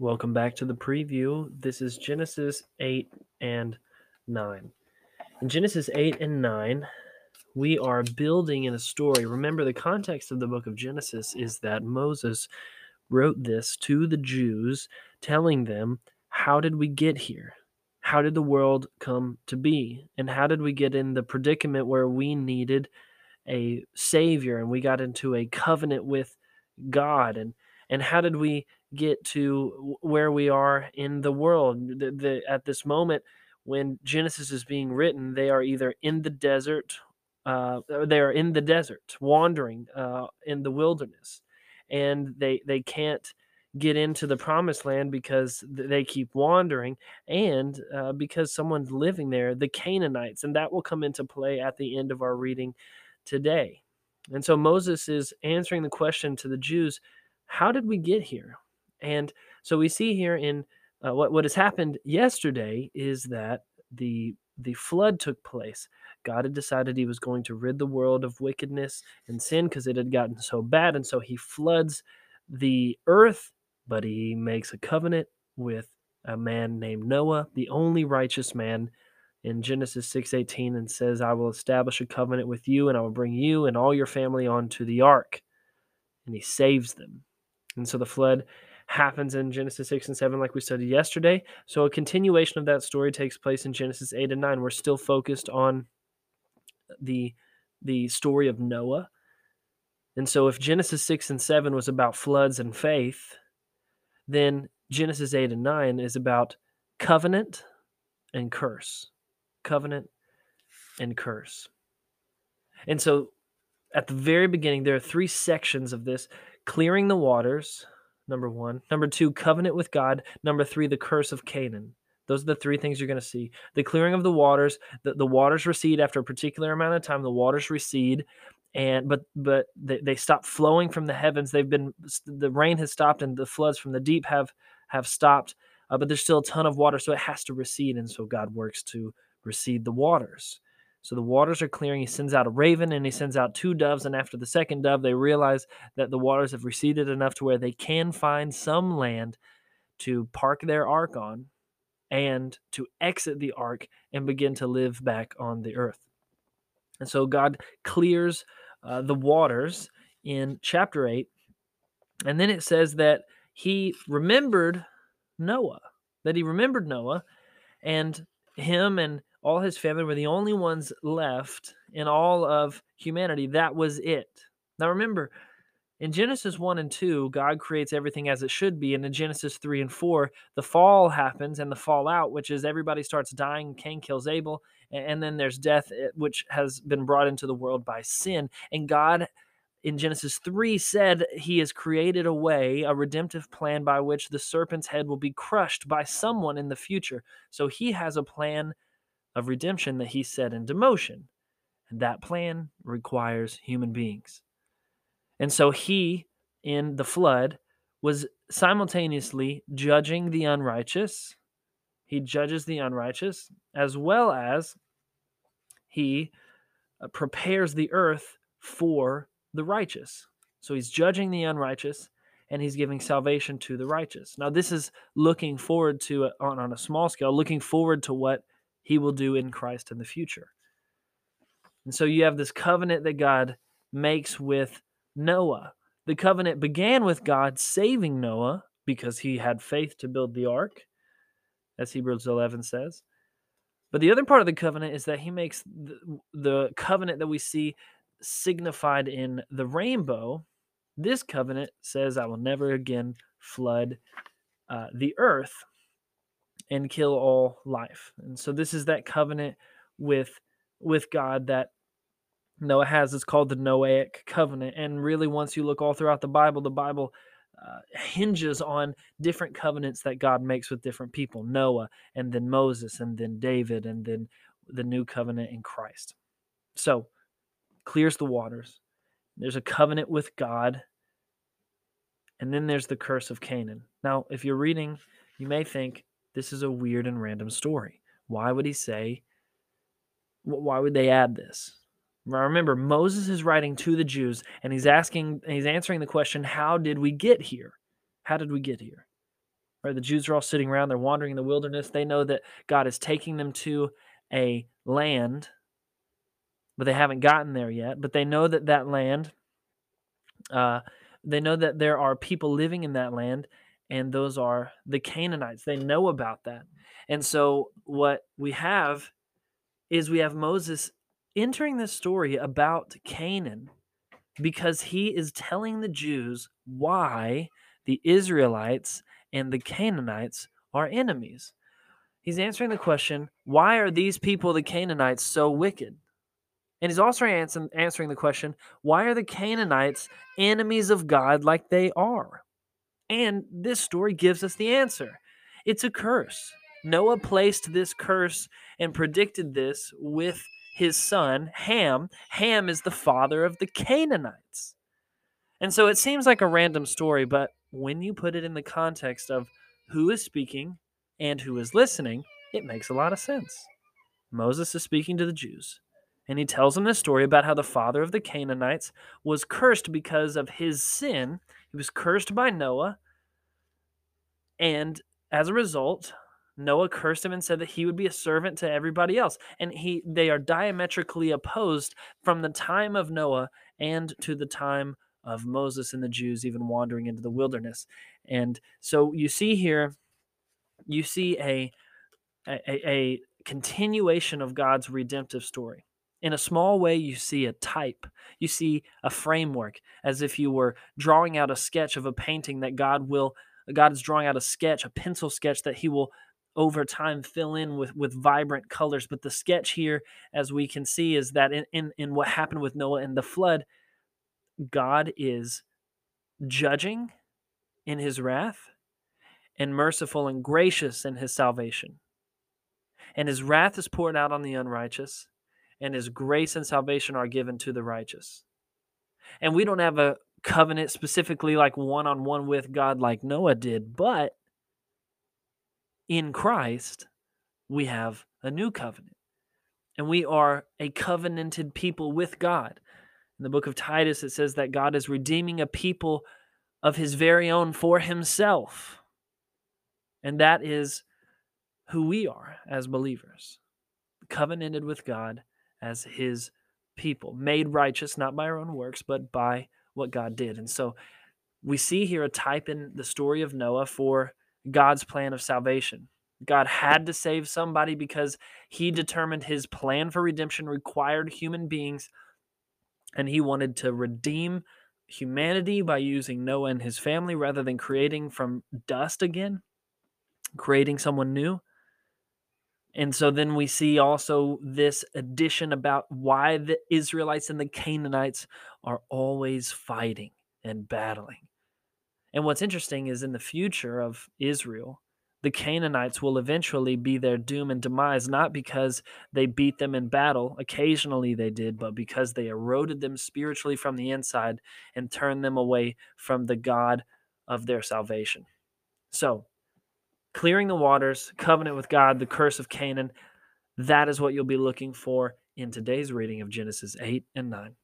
Welcome back to the preview. This is Genesis 8 and 9. In Genesis 8 and 9, we are building in a story. Remember, the context of the book of Genesis is that Moses wrote this to the Jews, telling them, How did we get here? How did the world come to be? And how did we get in the predicament where we needed a savior and we got into a covenant with God? And, and how did we get to where we are in the world? The, the, at this moment, when Genesis is being written, they are either in the desert, uh, they are in the desert, wandering uh, in the wilderness, and they they can't get into the promised land because they keep wandering and uh, because someone's living there, the Canaanites, and that will come into play at the end of our reading today. And so Moses is answering the question to the Jews how did we get here? And so we see here in uh, what, what has happened yesterday is that the the flood took place. God had decided he was going to rid the world of wickedness and sin because it had gotten so bad. And so he floods the earth, but he makes a covenant with a man named Noah, the only righteous man in Genesis 6:18 and says, "I will establish a covenant with you and I will bring you and all your family onto the ark." And he saves them. And so the flood happens in Genesis 6 and 7, like we studied yesterday. So a continuation of that story takes place in Genesis 8 and 9. We're still focused on the, the story of Noah. And so if Genesis 6 and 7 was about floods and faith, then Genesis 8 and 9 is about covenant and curse. Covenant and curse. And so at the very beginning, there are three sections of this clearing the waters, number one. Number two, covenant with God. Number three, the curse of Canaan. Those are the three things you're going to see. The clearing of the waters, the, the waters recede after a particular amount of time, the waters recede and but but they, they stop flowing from the heavens they've been the rain has stopped and the floods from the deep have have stopped uh, but there's still a ton of water so it has to recede and so god works to recede the waters so the waters are clearing. He sends out a raven and he sends out two doves. And after the second dove, they realize that the waters have receded enough to where they can find some land to park their ark on and to exit the ark and begin to live back on the earth. And so God clears uh, the waters in chapter 8. And then it says that he remembered Noah, that he remembered Noah and him and all his family were the only ones left in all of humanity. That was it. Now remember, in Genesis 1 and 2, God creates everything as it should be. And in Genesis 3 and 4, the fall happens and the fallout, which is everybody starts dying. Cain kills Abel. And then there's death, eh, which has been brought into the world by sin. And God, in Genesis 3, said he has created a way, a redemptive plan by which the serpent's head will be crushed by someone in the future. So he has a plan of redemption that he set into motion. And that plan requires human beings. And so he, in the flood, was simultaneously judging the unrighteous. He judges the unrighteous as well as he uh, prepares the earth for the righteous. So he's judging the unrighteous and he's giving salvation to the righteous. Now, this is looking forward to, uh, on, on a small scale, looking forward to what he will do in Christ in the future. And so you have this covenant that God makes with Noah. The covenant began with God saving Noah because he had faith to build the ark, as Hebrews 11 says. But the other part of the covenant is that he makes the, the covenant that we see signified in the rainbow. This covenant says, I will never again flood uh, the earth and kill all life. And so this is that covenant with with God that Noah has. It's called the Noahic covenant. And really, once you look all throughout the Bible, the Bible uh, hinges on different covenants that God makes with different people Noah, and then Moses, and then David, and then the new covenant in Christ. So, clears the waters. There's a covenant with God. And then there's the curse of Canaan. Now, if you're reading, you may think, this is a weird and random story. Why would he say, why would they add this? Remember, Moses is writing to the Jews and he's asking, he's answering the question, how did we get here? How did we get here? Right? The Jews are all sitting around, they're wandering in the wilderness. They know that God is taking them to a land, but they haven't gotten there yet. But they know that that land, uh, they know that there are people living in that land, and those are the Canaanites. They know about that. And so what we have is we have Moses entering this story about Canaan because he is telling the Jews why the Israelites and the Canaanites are enemies. He's answering the question why are these people, the Canaanites, so wicked? And he's also answering the question why are the Canaanites enemies of God like they are? And this story gives us the answer it's a curse. Noah placed this curse and predicted this with his son, Ham. Ham is the father of the Canaanites. And so it seems like a random story, but when you put it in the context of who is speaking and who is listening, it makes a lot of sense. Moses is speaking to the Jews, and he tells them this story about how the father of the Canaanites was cursed because of his sin. He was cursed by Noah, and as a result, Noah cursed him and said that he would be a servant to everybody else. And he they are diametrically opposed from the time of Noah and to the time of Moses and the Jews even wandering into the wilderness. And so you see here you see a a, a continuation of God's redemptive story. In a small way, you see a type, you see a framework, as if you were drawing out a sketch of a painting that God will, God is drawing out a sketch, a pencil sketch that He will over time fill in with with vibrant colors. But the sketch here as we can see is that in in, in what happened with noah and the flood god is judging in his wrath and merciful and gracious in his salvation. And his wrath is poured out on the unrighteous and his grace and salvation are given to the righteous and we don't have a covenant specifically like one on one with god like noah did but in Christ, we have a new covenant. And we are a covenanted people with God. In the book of Titus, it says that God is redeeming a people of his very own for himself. And that is who we are as believers covenanted with God as his people, made righteous not by our own works, but by what God did. And so we see here a type in the story of Noah for God's plan of salvation. God had to save somebody because he determined his plan for redemption required human beings, and he wanted to redeem humanity by using Noah and his family rather than creating from dust again, creating someone new. And so then we see also this addition about why the Israelites and the Canaanites are always fighting and battling. And what's interesting is in the future of Israel, the Canaanites will eventually be their doom and demise, not because they beat them in battle, occasionally they did, but because they eroded them spiritually from the inside and turned them away from the God of their salvation. So, clearing the waters, covenant with God, the curse of Canaan, that is what you'll be looking for in today's reading of Genesis 8 and 9.